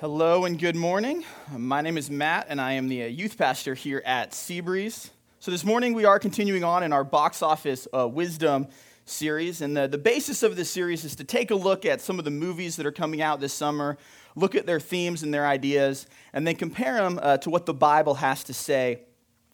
Hello and good morning. My name is Matt, and I am the uh, youth pastor here at Seabreeze. So, this morning we are continuing on in our box office uh, wisdom series. And the, the basis of this series is to take a look at some of the movies that are coming out this summer, look at their themes and their ideas, and then compare them uh, to what the Bible has to say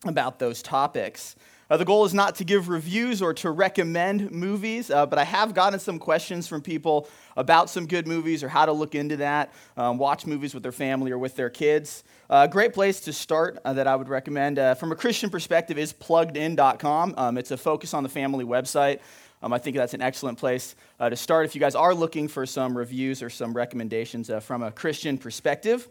about those topics. Uh, the goal is not to give reviews or to recommend movies, uh, but I have gotten some questions from people about some good movies or how to look into that, um, watch movies with their family or with their kids. A uh, great place to start uh, that I would recommend uh, from a Christian perspective is pluggedin.com. Um, it's a focus on the family website. Um, I think that's an excellent place uh, to start if you guys are looking for some reviews or some recommendations from a Christian perspective.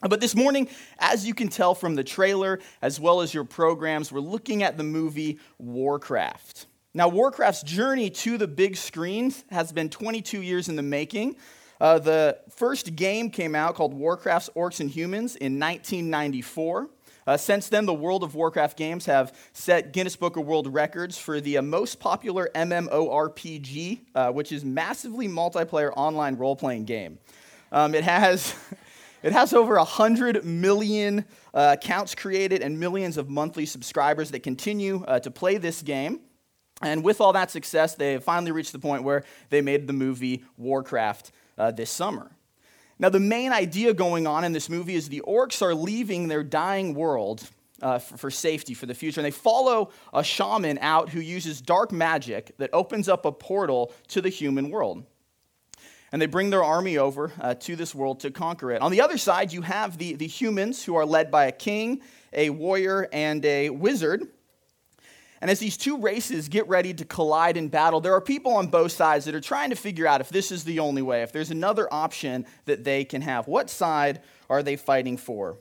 But this morning, as you can tell from the trailer as well as your programs, we're looking at the movie Warcraft. Now, Warcraft's journey to the big screens has been 22 years in the making. Uh, the first game came out called Warcraft's Orcs and Humans in 1994. Uh, since then, the World of Warcraft games have set Guinness Book of World Records for the uh, most popular MMORPG, uh, which is massively multiplayer online role playing game. Um, it has. It has over 100 million uh, accounts created and millions of monthly subscribers that continue uh, to play this game. And with all that success, they finally reached the point where they made the movie Warcraft uh, this summer. Now, the main idea going on in this movie is the orcs are leaving their dying world uh, for, for, safety for the future. And they follow a shaman out who uses dark magic that opens up a portal to the human world and they bring their army over uh, to this world to conquer it. On the other side, you have the, the humans who are led by a king, a warrior, and a wizard. And as these two races get ready to collide in battle, there are people on both sides that are trying to figure out if this is the only way, if there's another option that they can have. What side are they fighting for?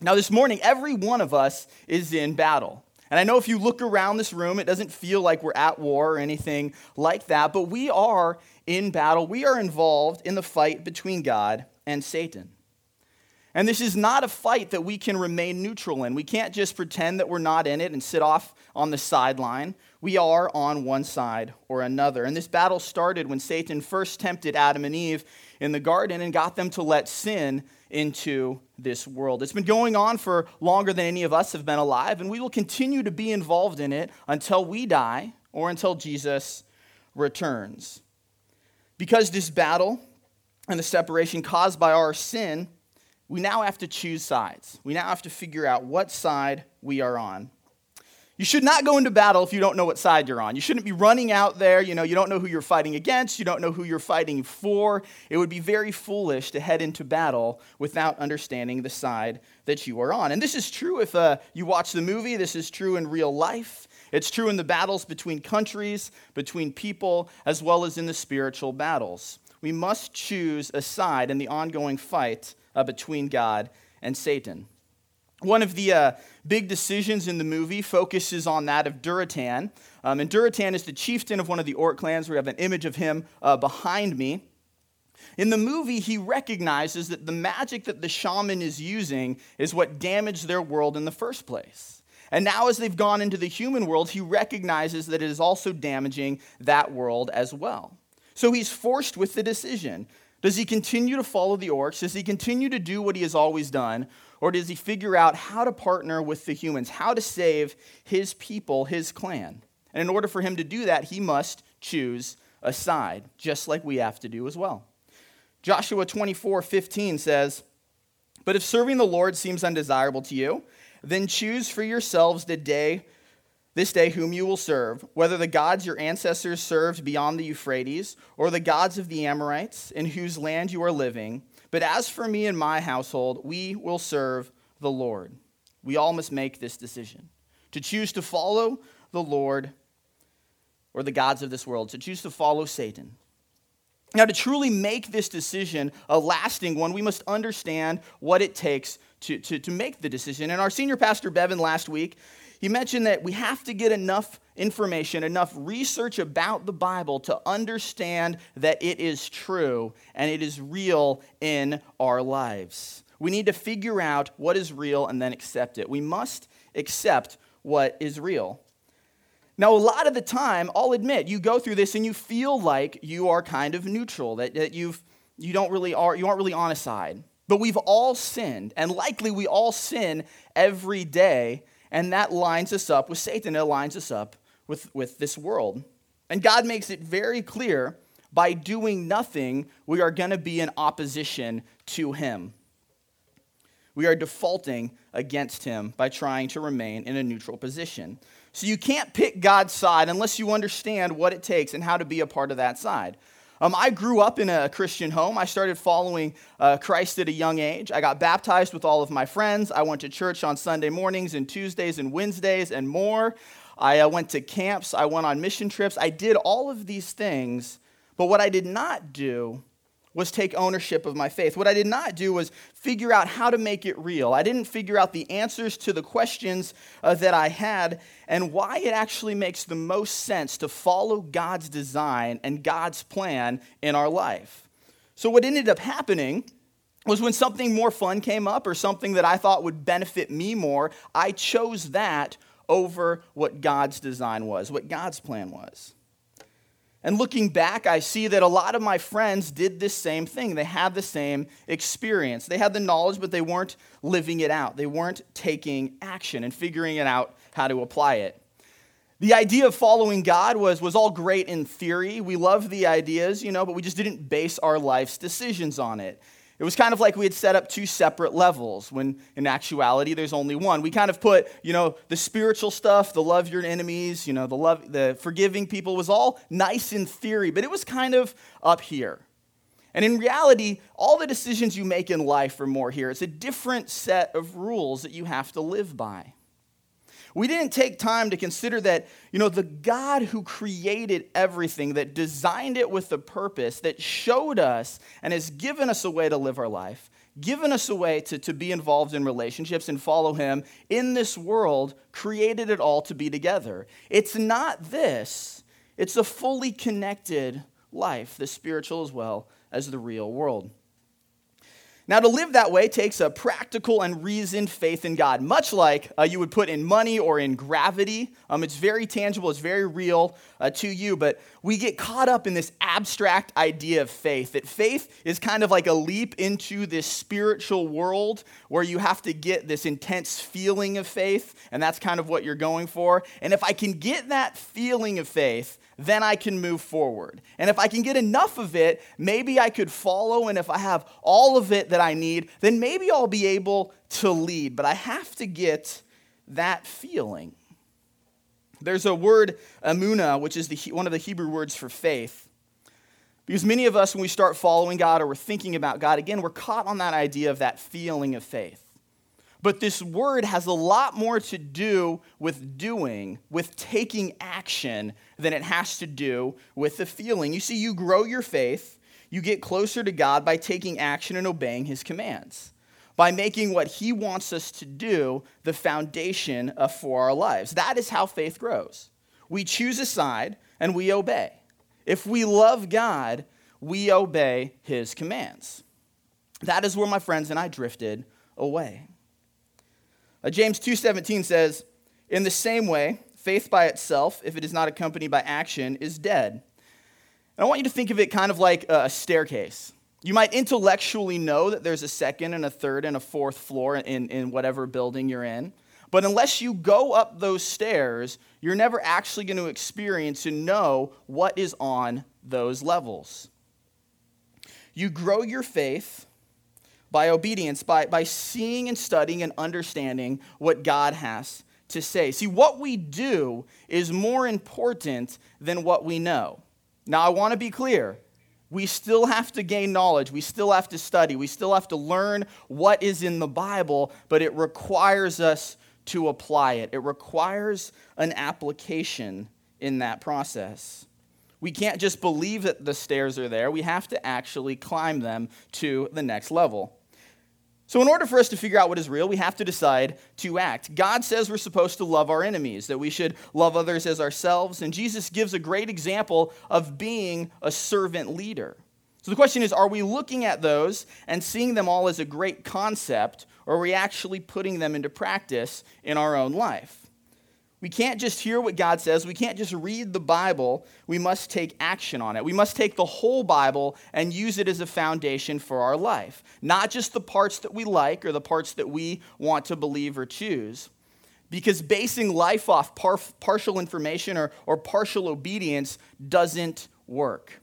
Now, this morning, every one of us is in battle. And I know if you look around this room, it doesn't feel like we're at war or anything like that, but we are in battle. We are involved in the fight between God and Satan. And this is not a fight that we can remain neutral in. We can't just pretend that we're not in it and sit off on the sideline. We are on one side or another. And this battle started when Satan first tempted Adam and Eve in the garden and got them to let sin into this world. It's been going on for longer than any of us have been alive, and we will continue to be involved in it until we die or until Jesus returns. Because this battle and the separation caused by our sin, we now have to choose sides. We now have to figure out what side we are on. You should not go into battle if you don't know what side you're on. You shouldn't be running out there, you know, you don't know who you're fighting against, you don't know who you're fighting for. It would be very foolish to head into battle without understanding the side that you are on. And this is true if uh, you watch the movie, this is true in real life. It's true in the battles between countries, between people, as well as in the spiritual battles. We must choose a side in the ongoing fight uh, between God and Satan. One of the uh, big decisions in the movie focuses on that of Durotan. Um, and Durotan is the chieftain of one of the Orc clans. We have an image of him uh, behind me. In the movie, he recognizes that the magic that the shaman is using is what damaged their world in the first place. And now, as they've gone into the human world, he recognizes that it is also damaging that world as well. So he's forced with the decision. Does he continue to follow the orcs? Does he continue to do what he has always done? Or does he figure out how to partner with the humans, how to save his people, his clan? And in order for him to do that, he must choose a side, just like we have to do as well. Joshua 24 15 says, But if serving the Lord seems undesirable to you, then choose for yourselves the day, this day, whom you will serve, whether the gods your ancestors served beyond the Euphrates, or the gods of the Amorites, in whose land you are living but as for me and my household, we will serve the Lord. We all must make this decision to choose to follow the Lord or the gods of this world, to choose to follow Satan. Now, to truly make this decision a lasting one, we must understand what it takes to, to, to make the decision. And our senior pastor, Bevan, last week, he mentioned that we have to get enough information, enough research about the Bible to understand that it is true and it is real in our lives. We need to figure out what is real and then accept it. We must accept what is real. Now, a lot of the time, I'll admit, you go through this and you feel like you are kind of neutral, that, that you've you don't really are you aren't really on a side. But we've all sinned, and likely we all sin every day, and that lines us up with Satan. It lines us up with, with this world. And God makes it very clear by doing nothing, we are going to be in opposition to Him. We are defaulting against Him by trying to remain in a neutral position. So you can't pick God's side unless you understand what it takes and how to be a part of that side. Um, I grew up in a Christian home. I started following uh, Christ at a young age. I got baptized with all of my friends. I went to church on Sunday mornings and Tuesdays and Wednesdays and more. I uh, went to camps. I went on mission trips. I did all of these things. But what I did not do was take ownership of my faith. What I did not do was figure out how to make it real. I didn't figure out the answers to the questions uh, that I had and why it actually makes the most sense to follow God's design and God's plan in our life. So, what ended up happening was when something more fun came up or something that I thought would benefit me more, I chose that over what God's design was, what God's plan was. And looking back, I see that a lot of my friends did this same thing. They had the same experience. They had the knowledge, but they weren't living it out. They weren't taking action and figuring it out how to apply it. The idea of following God was, was all great in theory. We loved the ideas, you know, but we just didn't base our life's decisions on it. It was kind of like we had set up two separate levels when in actuality there's only one. We kind of put, you know, the spiritual stuff, the love your enemies, you know, the love the forgiving people was all nice in theory, but it was kind of up here. And in reality, all the decisions you make in life are more here. It's a different set of rules that you have to live by. We didn't take time to consider that, you know, the God who created everything, that designed it with a purpose, that showed us and has given us a way to live our life, given us a way to, to be involved in relationships and follow Him in this world, created it all to be together. It's not this, it's a fully connected life, the spiritual as well as the real world. Now, to live that way takes a practical and reasoned faith in God, much like uh, you would put in money or in gravity. Um, it's very tangible, it's very real uh, to you, but we get caught up in this abstract idea of faith that faith is kind of like a leap into this spiritual world where you have to get this intense feeling of faith, and that's kind of what you're going for. And if I can get that feeling of faith, then I can move forward. And if I can get enough of it, maybe I could follow. And if I have all of it that I need, then maybe I'll be able to lead. But I have to get that feeling. There's a word, amuna, which is the, one of the Hebrew words for faith. Because many of us, when we start following God or we're thinking about God, again, we're caught on that idea of that feeling of faith. But this word has a lot more to do with doing, with taking action, than it has to do with the feeling. You see, you grow your faith, you get closer to God by taking action and obeying his commands, by making what he wants us to do the foundation for our lives. That is how faith grows. We choose a side and we obey. If we love God, we obey his commands. That is where my friends and I drifted away. Uh, James 2:17 says, "In the same way, faith by itself, if it is not accompanied by action, is dead." And I want you to think of it kind of like a staircase. You might intellectually know that there's a second and a third and a fourth floor in, in whatever building you're in. But unless you go up those stairs, you're never actually going to experience and know what is on those levels. You grow your faith by obedience, by, by seeing and studying and understanding what God has to say. See, what we do is more important than what we know. Now, I want to be clear. We still have to gain knowledge. We still have to study. We still have to learn what is in the Bible, but it requires us to apply it. It requires an application in that process. We can't just believe that the stairs are there, we have to actually climb them to the next level. So, in order for us to figure out what is real, we have to decide to act. God says we're supposed to love our enemies, that we should love others as ourselves, and Jesus gives a great example of being a servant leader. So, the question is are we looking at those and seeing them all as a great concept, or are we actually putting them into practice in our own life? We can't just hear what God says. We can't just read the Bible. We must take action on it. We must take the whole Bible and use it as a foundation for our life, not just the parts that we like or the parts that we want to believe or choose. Because basing life off par- partial information or, or partial obedience doesn't work.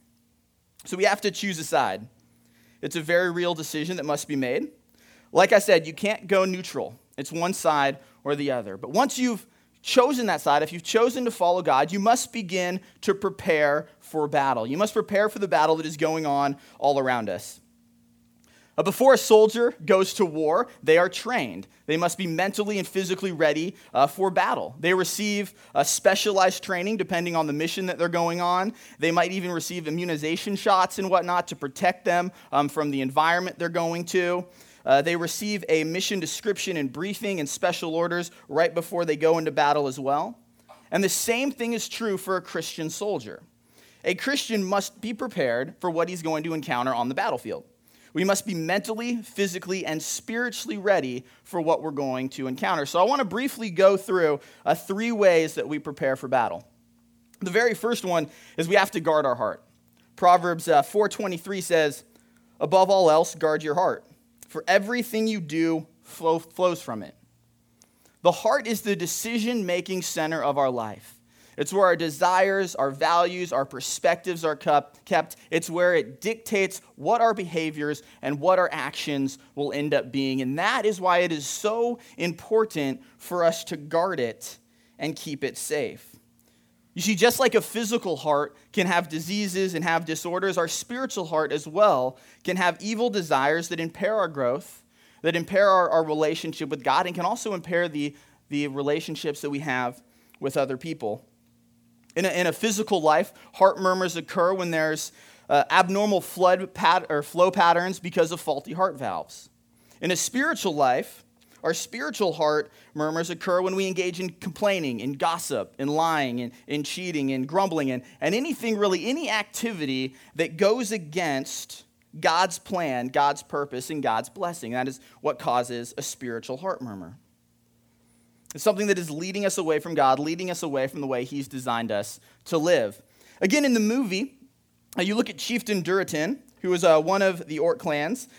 So we have to choose a side. It's a very real decision that must be made. Like I said, you can't go neutral, it's one side or the other. But once you've chosen that side, if you've chosen to follow God, you must begin to prepare for battle. You must prepare for the battle that is going on all around us. Uh, before a soldier goes to war, they are trained. They must be mentally and physically ready uh, for battle. They receive uh, specialized training depending on the mission that they're going on. They might even receive immunization shots and whatnot to protect them um, from the environment they're going to. Uh, they receive a mission description and briefing and special orders right before they go into battle as well. And the same thing is true for a Christian soldier. A Christian must be prepared for what he's going to encounter on the battlefield. We must be mentally, physically, and spiritually ready for what we're going to encounter. So I want to briefly go through uh, three ways that we prepare for battle. The very first one is we have to guard our heart. Proverbs uh, 4:23 says, "Above all else, guard your heart, for everything you do flow, flows from it." The heart is the decision-making center of our life. It's where our desires, our values, our perspectives are kept. It's where it dictates what our behaviors and what our actions will end up being. And that is why it is so important for us to guard it and keep it safe. You see, just like a physical heart can have diseases and have disorders, our spiritual heart as well can have evil desires that impair our growth, that impair our, our relationship with God, and can also impair the, the relationships that we have with other people. In a, in a physical life, heart murmurs occur when there's uh, abnormal flood pat- or flow patterns because of faulty heart valves. In a spiritual life, our spiritual heart murmurs occur when we engage in complaining, in gossip, in lying, in, in cheating, in grumbling, and, and anything really, any activity that goes against God's plan, God's purpose, and God's blessing. That is what causes a spiritual heart murmur. It's something that is leading us away from God, leading us away from the way He's designed us to live. Again, in the movie, uh, you look at Chieftain Durotan, who is uh, one of the Orc clan's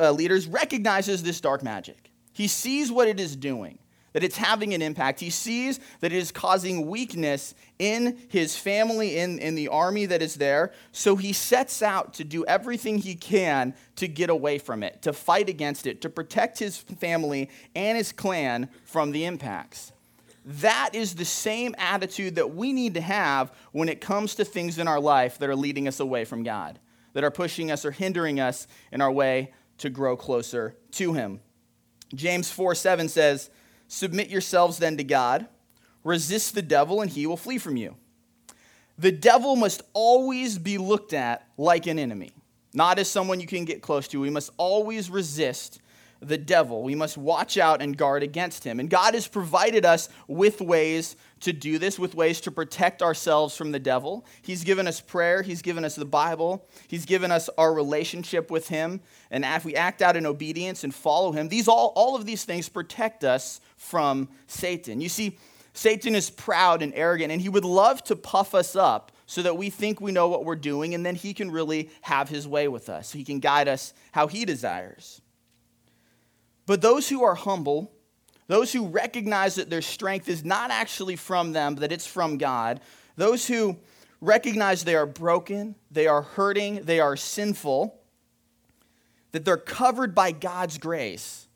uh, leaders, recognizes this dark magic. He sees what it is doing that it's having an impact. He sees that it is causing weakness in his family, in, in the army that is there. So he sets out to do everything he can to get away from it, to fight against it, to protect his family and his clan from the impacts. That is the same attitude that we need to have when it comes to things in our life that are leading us away from God, that are pushing us or hindering us in our way to grow closer to Him. James 4 7 says, Submit yourselves then to God. Resist the devil, and he will flee from you. The devil must always be looked at like an enemy, not as someone you can get close to. We must always resist the devil. We must watch out and guard against him. And God has provided us with ways to do this, with ways to protect ourselves from the devil. He's given us prayer, He's given us the Bible, He's given us our relationship with Him. And if we act out in obedience and follow Him, these all, all of these things protect us from Satan. You see, Satan is proud and arrogant, and he would love to puff us up so that we think we know what we're doing, and then he can really have his way with us. He can guide us how he desires. But those who are humble, those who recognize that their strength is not actually from them, that it's from God, those who recognize they are broken, they are hurting, they are sinful, that they're covered by God's grace,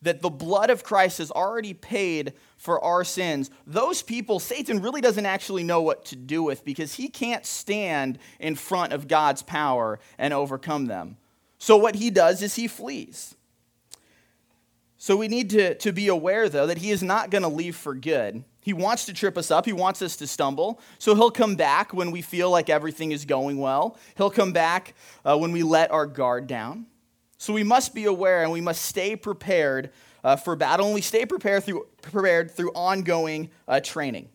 that the blood of Christ has already paid for our sins, those people, Satan really doesn't actually know what to do with because he can't stand in front of God's power and overcome them. So, what he does is he flees. So we need to, to be aware, though, that he is not going to leave for good. He wants to trip us up. He wants us to stumble. So he'll come back when we feel like everything is going well. He'll come back uh, when we let our guard down. So we must be aware and we must stay prepared uh, for battle. And we stay prepared through, prepared through ongoing uh, training.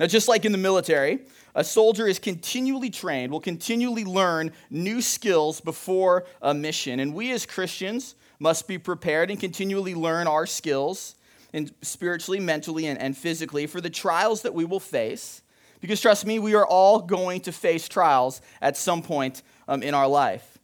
Now, just like in the military, a soldier is continually trained, will continually learn new skills before a mission. And we as Christians, must be prepared and continually learn our skills and spiritually, mentally, and, and physically for the trials that we will face. Because trust me, we are all going to face trials at some point um, in our life.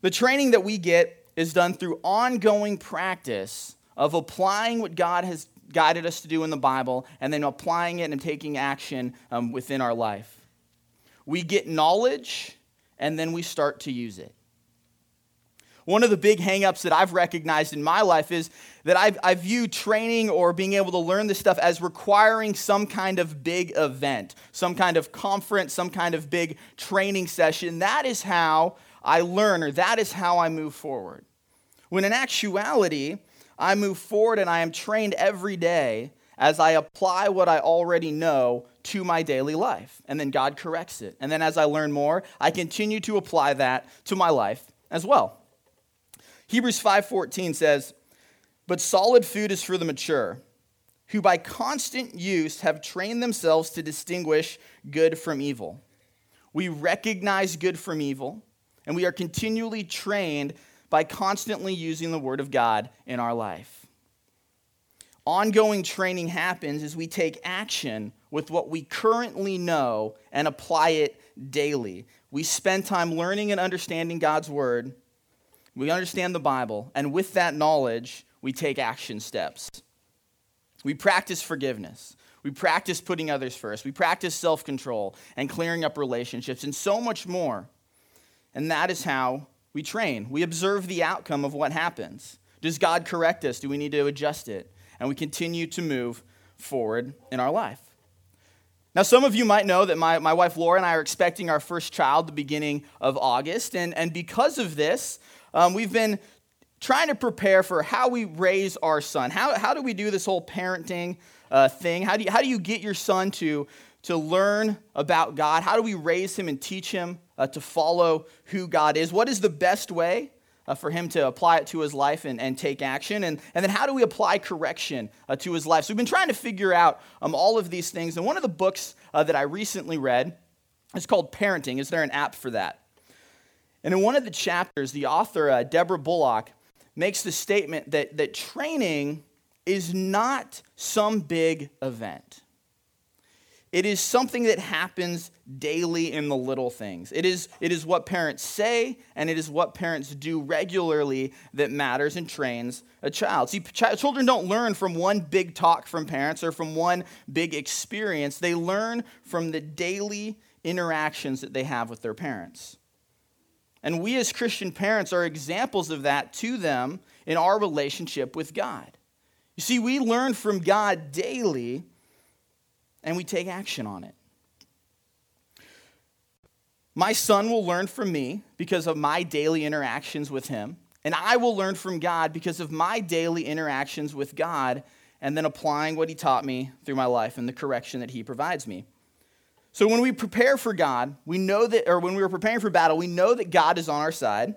The training that we get is done through ongoing practice of applying what God has guided us to do in the Bible and then applying it and taking action um, within our life. We get knowledge and then we start to use it. One of the big hangups that I've recognized in my life is that I've, I view training or being able to learn this stuff as requiring some kind of big event, some kind of conference, some kind of big training session. That is how I learn, or that is how I move forward. When in actuality, I move forward and I am trained every day as I apply what I already know to my daily life. And then God corrects it. And then as I learn more, I continue to apply that to my life as well. Hebrews 5:14 says, "But solid food is for the mature, who by constant use have trained themselves to distinguish good from evil." We recognize good from evil, and we are continually trained by constantly using the word of God in our life. Ongoing training happens as we take action with what we currently know and apply it daily. We spend time learning and understanding God's word we understand the Bible, and with that knowledge, we take action steps. We practice forgiveness. We practice putting others first. We practice self control and clearing up relationships and so much more. And that is how we train. We observe the outcome of what happens. Does God correct us? Do we need to adjust it? And we continue to move forward in our life. Now, some of you might know that my, my wife Laura and I are expecting our first child the beginning of August. And, and because of this, um, we've been trying to prepare for how we raise our son. How, how do we do this whole parenting uh, thing? How do, you, how do you get your son to, to learn about God? How do we raise him and teach him uh, to follow who God is? What is the best way uh, for him to apply it to his life and, and take action? And, and then how do we apply correction uh, to his life? So we've been trying to figure out um, all of these things. And one of the books uh, that I recently read is called Parenting. Is there an app for that? And in one of the chapters, the author, uh, Deborah Bullock, makes the statement that, that training is not some big event. It is something that happens daily in the little things. It is, it is what parents say and it is what parents do regularly that matters and trains a child. See, ch- children don't learn from one big talk from parents or from one big experience, they learn from the daily interactions that they have with their parents. And we as Christian parents are examples of that to them in our relationship with God. You see, we learn from God daily and we take action on it. My son will learn from me because of my daily interactions with him, and I will learn from God because of my daily interactions with God and then applying what he taught me through my life and the correction that he provides me. So when we prepare for God, we know that, or when we are preparing for battle, we know that God is on our side.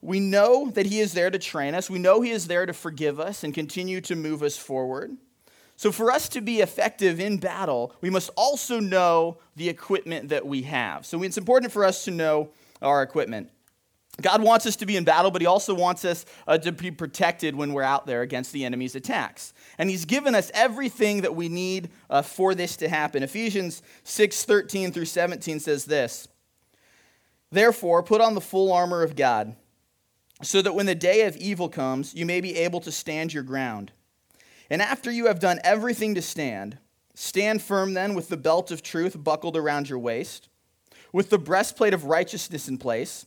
We know that He is there to train us. We know He is there to forgive us and continue to move us forward. So, for us to be effective in battle, we must also know the equipment that we have. So, it's important for us to know our equipment. God wants us to be in battle, but He also wants us uh, to be protected when we're out there against the enemy's attacks. And He's given us everything that we need uh, for this to happen. Ephesians 6 13 through 17 says this Therefore, put on the full armor of God, so that when the day of evil comes, you may be able to stand your ground. And after you have done everything to stand, stand firm then with the belt of truth buckled around your waist, with the breastplate of righteousness in place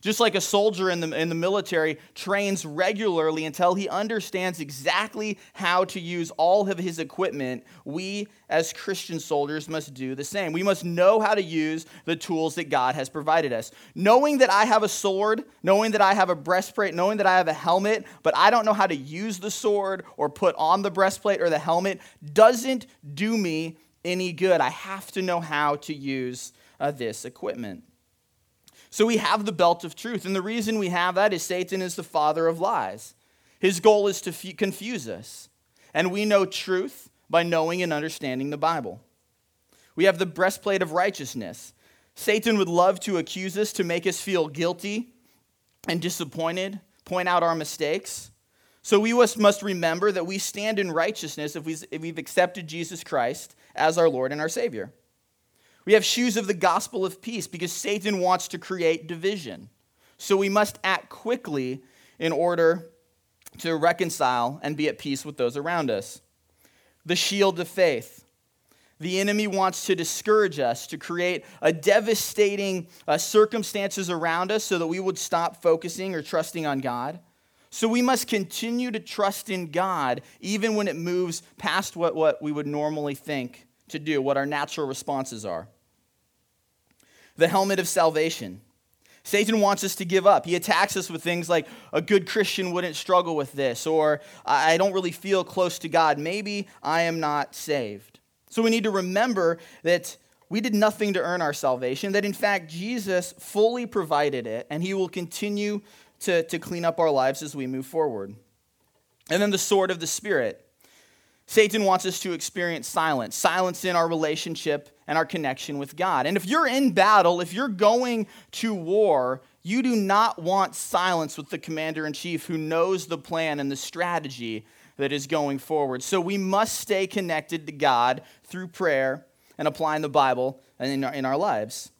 Just like a soldier in the, in the military trains regularly until he understands exactly how to use all of his equipment, we as Christian soldiers must do the same. We must know how to use the tools that God has provided us. Knowing that I have a sword, knowing that I have a breastplate, knowing that I have a helmet, but I don't know how to use the sword or put on the breastplate or the helmet doesn't do me any good. I have to know how to use uh, this equipment. So we have the belt of truth. And the reason we have that is Satan is the father of lies. His goal is to f- confuse us. And we know truth by knowing and understanding the Bible. We have the breastplate of righteousness. Satan would love to accuse us, to make us feel guilty and disappointed, point out our mistakes. So we must remember that we stand in righteousness if we've accepted Jesus Christ as our Lord and our Savior. We have shoes of the gospel of peace because Satan wants to create division. So we must act quickly in order to reconcile and be at peace with those around us. The shield of faith. The enemy wants to discourage us, to create a devastating uh, circumstances around us so that we would stop focusing or trusting on God. So we must continue to trust in God even when it moves past what, what we would normally think to do, what our natural responses are. The helmet of salvation. Satan wants us to give up. He attacks us with things like a good Christian wouldn't struggle with this, or I don't really feel close to God. Maybe I am not saved. So we need to remember that we did nothing to earn our salvation, that in fact Jesus fully provided it, and he will continue to, to clean up our lives as we move forward. And then the sword of the Spirit. Satan wants us to experience silence, silence in our relationship and our connection with God. And if you're in battle, if you're going to war, you do not want silence with the commander in chief who knows the plan and the strategy that is going forward. So we must stay connected to God through prayer and applying the Bible in our, in our lives.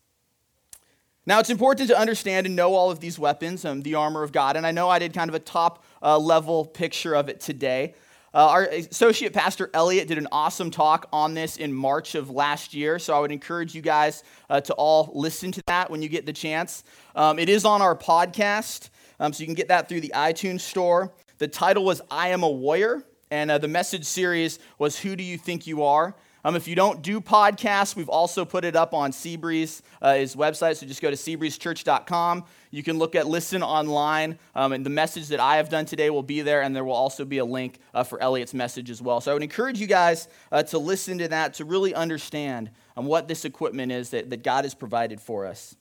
Now, it's important to understand and know all of these weapons, um, the armor of God. And I know I did kind of a top uh, level picture of it today. Uh, our associate pastor Elliot did an awesome talk on this in March of last year, so I would encourage you guys uh, to all listen to that when you get the chance. Um, it is on our podcast, um, so you can get that through the iTunes store. The title was I Am a Warrior, and uh, the message series was Who Do You Think You Are? Um, if you don't do podcasts, we've also put it up on Seabreeze, uh, his website. So just go to seabreezechurch.com. You can look at Listen online, um, and the message that I have done today will be there, and there will also be a link uh, for Elliot's message as well. So I would encourage you guys uh, to listen to that to really understand um, what this equipment is that, that God has provided for us.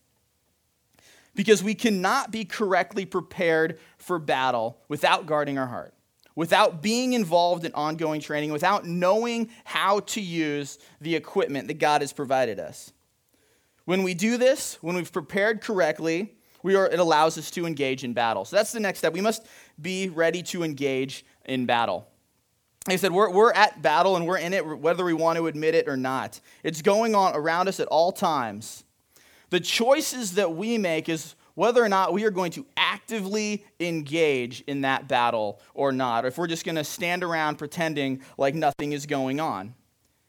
Because we cannot be correctly prepared for battle without guarding our heart without being involved in ongoing training, without knowing how to use the equipment that God has provided us. When we do this, when we've prepared correctly, we are, it allows us to engage in battle. So that's the next step. We must be ready to engage in battle. He said, we're, we're at battle and we're in it whether we want to admit it or not. It's going on around us at all times. The choices that we make is whether or not we are going to actively engage in that battle or not, or if we're just going to stand around pretending like nothing is going on.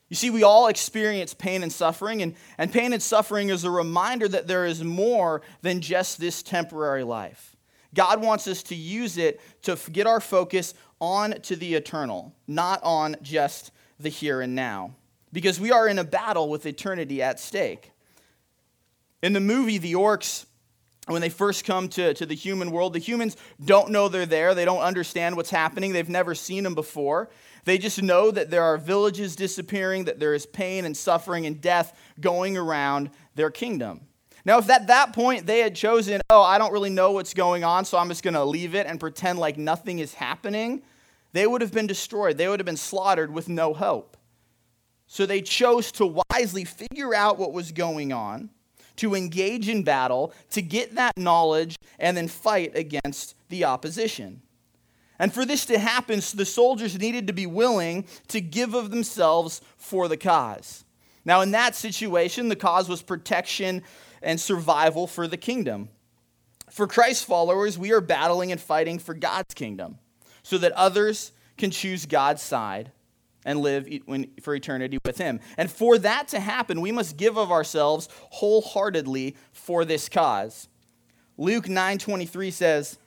You see, we all experience pain and suffering, and, and pain and suffering is a reminder that there is more than just this temporary life. God wants us to use it to get our focus on to the eternal, not on just the here and now, because we are in a battle with eternity at stake. In the movie, the orcs when they first come to, to the human world, the humans don't know they're there. They don't understand what's happening. They've never seen them before. They just know that there are villages disappearing, that there is pain and suffering and death going around their kingdom. Now, if at that point they had chosen, oh, I don't really know what's going on, so I'm just going to leave it and pretend like nothing is happening, they would have been destroyed. They would have been slaughtered with no hope. So they chose to wisely figure out what was going on to engage in battle, to get that knowledge, and then fight against the opposition. And for this to happen, the soldiers needed to be willing to give of themselves for the cause. Now, in that situation, the cause was protection and survival for the kingdom. For Christ followers, we are battling and fighting for God's kingdom so that others can choose God's side and live for eternity with him. And for that to happen, we must give of ourselves wholeheartedly for this cause. Luke 9:23 says,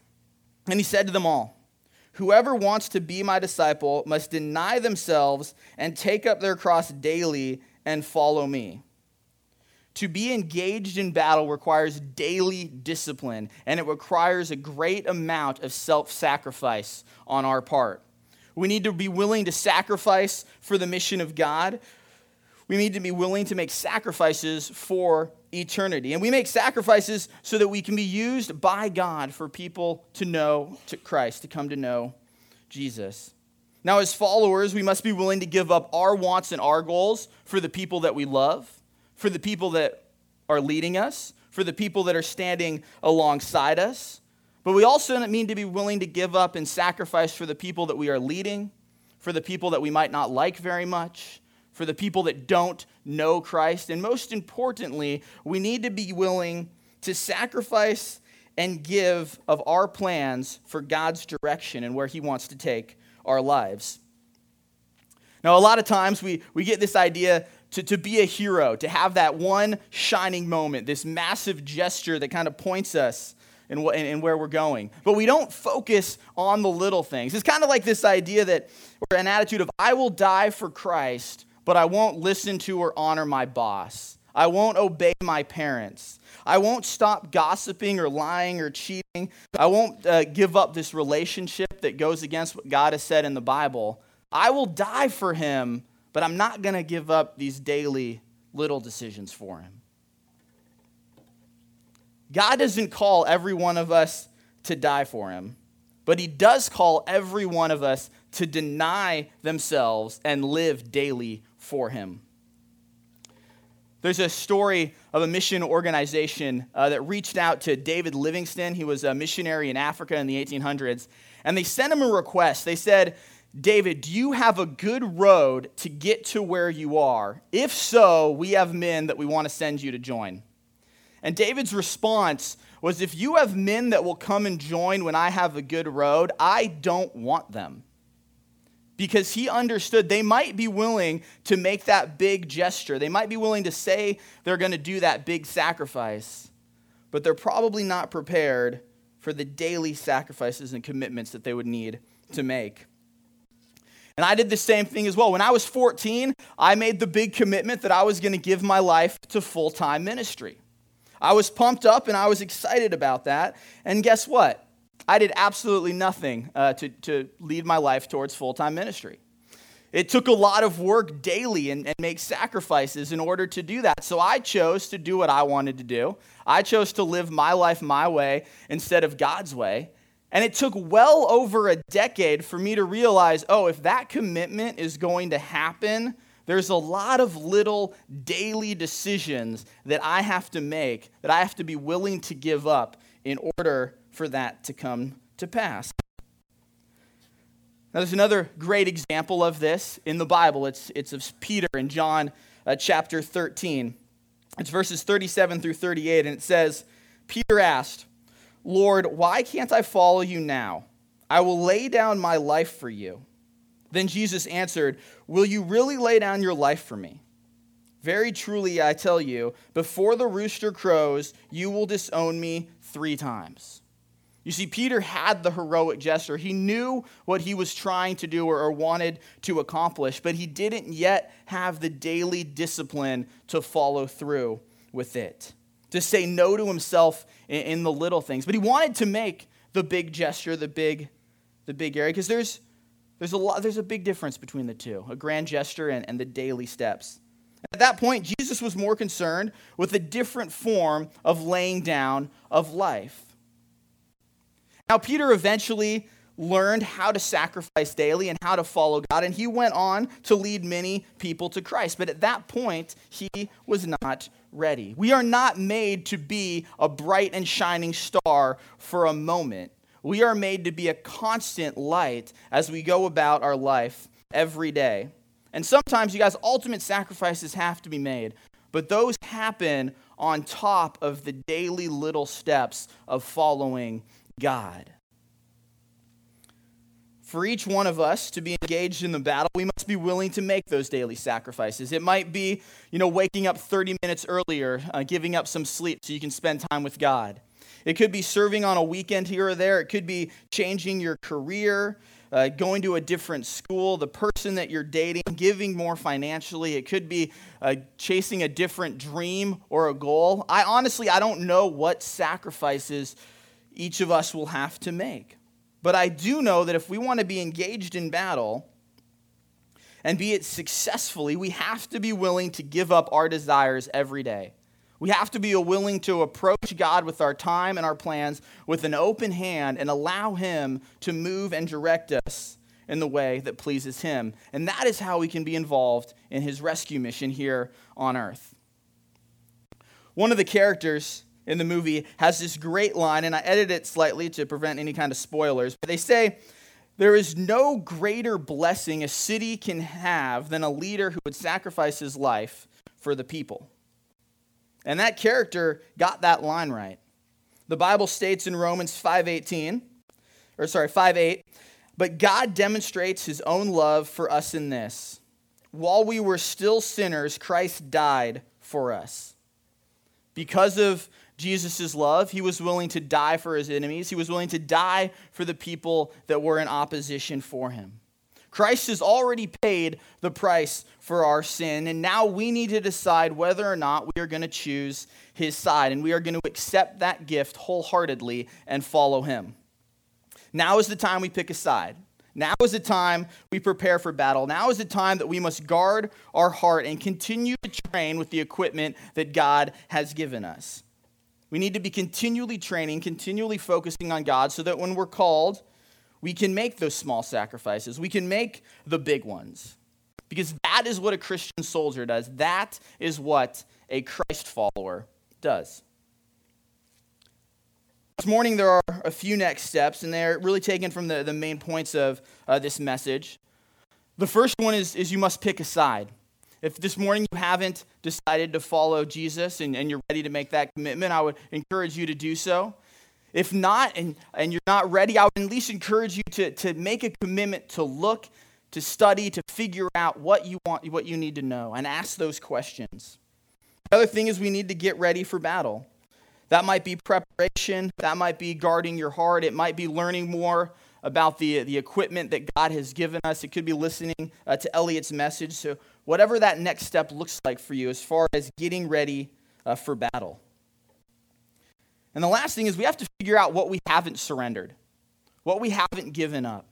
and he said to them all, Whoever wants to be my disciple must deny themselves and take up their cross daily and follow me. To be engaged in battle requires daily discipline, and it requires a great amount of self sacrifice on our part. We need to be willing to sacrifice for the mission of God. We need to be willing to make sacrifices for eternity. And we make sacrifices so that we can be used by God for people to know to Christ, to come to know Jesus. Now, as followers, we must be willing to give up our wants and our goals for the people that we love, for the people that are leading us, for the people that are standing alongside us. But we also mean to be willing to give up and sacrifice for the people that we are leading, for the people that we might not like very much, for the people that don't know Christ. And most importantly, we need to be willing to sacrifice and give of our plans for God's direction and where He wants to take our lives. Now, a lot of times we, we get this idea to, to be a hero, to have that one shining moment, this massive gesture that kind of points us in, in, where we're going. But we don't focus on the little things. It's kind of like this idea that, or an attitude of, I will die for Christ, but I won't listen to or honor my boss. I won't obey my parents. I won't stop gossiping or lying or cheating. I won't uh, give up this relationship that goes against what God has said in the Bible. I will die for him, but I'm not going to give up these daily little decisions for him. God doesn't call every one of us to die for him, but he does call every one of us to deny themselves and live daily for him. There's a story of a mission organization uh, that reached out to David Livingstone. He was a missionary in Africa in the 1800s. And they sent him a request. They said, David, do you have a good road to get to where you are? If so, we have men that we want to send you to join. And David's response was, If you have men that will come and join when I have a good road, I don't want them because he understood they might be willing to make that big gesture. They might be willing to say they're going to do that big sacrifice, but they're probably not prepared for the daily sacrifices and commitments that they would need to make. And I did the same thing as well. When I was 14, I made the big commitment that I was going to give my life to full time ministry. I was pumped up and I was excited about that. And guess what? I did absolutely nothing uh, to, to lead my life towards full time ministry. It took a lot of work daily and, and make sacrifices in order to do that. So I chose to do what I wanted to do. I chose to live my life my way instead of God's way. And it took well over a decade for me to realize oh, if that commitment is going to happen, there's a lot of little daily decisions that I have to make, that I have to be willing to give up in order for that to come to pass. Now, there's another great example of this in the Bible. It's, it's of Peter in John uh, chapter 13. It's verses 37 through 38, and it says, Peter asked, Lord, why can't I follow you now? I will lay down my life for you. Then Jesus answered, Will you really lay down your life for me? Very truly, I tell you, before the rooster crows, you will disown me three times. You see, Peter had the heroic gesture. He knew what he was trying to do or, wanted to accomplish, but he didn't yet have the daily discipline to follow through with it, to say no to himself in, the little things. But he wanted to make the big gesture, the big, the big area, because there's, there's, a lot, there's a big difference between the two a grand gesture and, and the daily steps. At that point, Jesus was more concerned with a different form of laying down of life. Now, Peter eventually learned how to sacrifice daily and how to follow God, and he went on to lead many people to Christ. But at that point, he was not ready. We are not made to be a bright and shining star for a moment. We are made to be a constant light as we go about our life every day. And sometimes, you guys, ultimate sacrifices have to be made, but those happen on top of the daily little steps of following God. For each one of us to be engaged in the battle, we must be willing to make those daily sacrifices. It might be, you know, waking up 30 minutes earlier, uh, giving up some sleep so you can spend time with God. It could be serving on a weekend here or there. It could be changing your career, uh, going to a different school, the person that you're dating, giving more financially. It could be uh, chasing a different dream or a goal. I honestly, I don't know what sacrifices each of us will have to make. But I do know that if we want to be engaged in battle, and be it successfully, we have to be willing to give up our desires every day. We have to be willing to approach God with our time and our plans with an open hand and allow Him to move and direct us in the way that pleases Him. And that is how we can be involved in His rescue mission here on earth. One of the characters in the movie has this great line, and I edited it slightly to prevent any kind of spoilers. But they say, There is no greater blessing a city can have than a leader who would sacrifice his life for the people. And that character got that line right. The Bible states in Romans 5:18, or sorry, 5:8, but God demonstrates his own love for us in this. While we were still sinners, Christ died for us. Because of Jesus' love, he was willing to die for his enemies. He was willing to die for the people that were in opposition for him. Christ has already paid the price for our sin, and now we need to decide whether or not we are going to choose his side, and we are going to accept that gift wholeheartedly and follow him. Now is the time we pick a side. Now is the time we prepare for battle. Now is the time that we must guard our heart and continue to train with the equipment that God has given us. We need to be continually training, continually focusing on God so that when we're called, we can make those small sacrifices. We can make the big ones. Because that is what a Christian soldier does. That is what a Christ follower does. This morning, there are a few next steps, and they're really taken from the, the main points of uh, this message. The first one is, is you must pick a side. If this morning you haven't decided to follow Jesus and, and you're ready to make that commitment, I would encourage you to do so. If not, and, and you're not ready, I would at least encourage you to, to make a commitment to look, to study, to figure out what you want, what you need to know, and ask those questions. The other thing is we need to get ready for battle. That might be preparation, that might be guarding your heart, it might be learning more about the, the equipment that God has given us. It could be listening uh, to Elliot's message. So, whatever that next step looks like for you as far as getting ready uh, for battle. And the last thing is we have to figure out what we haven't surrendered, what we haven't given up.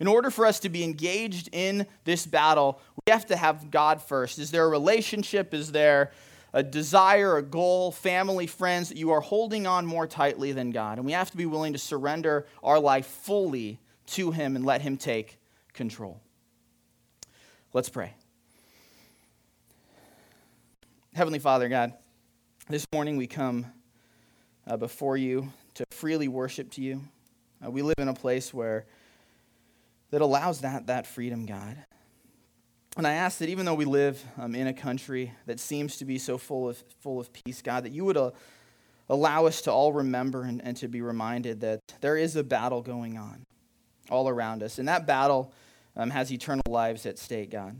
In order for us to be engaged in this battle, we have to have God first. Is there a relationship? Is there a desire, a goal, family, friends that you are holding on more tightly than God? And we have to be willing to surrender our life fully to Him and let Him take control. Let's pray. Heavenly Father, God, this morning we come uh, before you to freely worship to you. Uh, we live in a place where that allows that, that freedom, God. And I ask that even though we live um, in a country that seems to be so full of, full of peace, God, that you would uh, allow us to all remember and, and to be reminded that there is a battle going on all around us. And that battle um, has eternal lives at stake, God.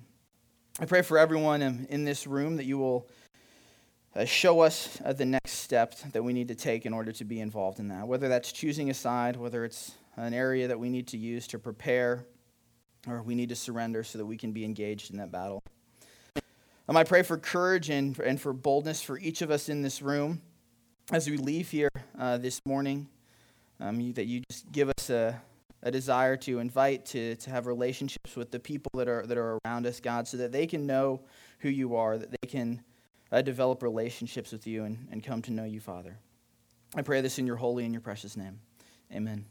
I pray for everyone in, in this room that you will uh, show us uh, the next step that we need to take in order to be involved in that. Whether that's choosing a side, whether it's an area that we need to use to prepare, or we need to surrender so that we can be engaged in that battle. Um, I pray for courage and, and for boldness for each of us in this room as we leave here uh, this morning. Um, you, that you just give us a, a desire to invite, to, to have relationships with the people that are, that are around us, God, so that they can know who you are, that they can uh, develop relationships with you and, and come to know you, Father. I pray this in your holy and your precious name. Amen.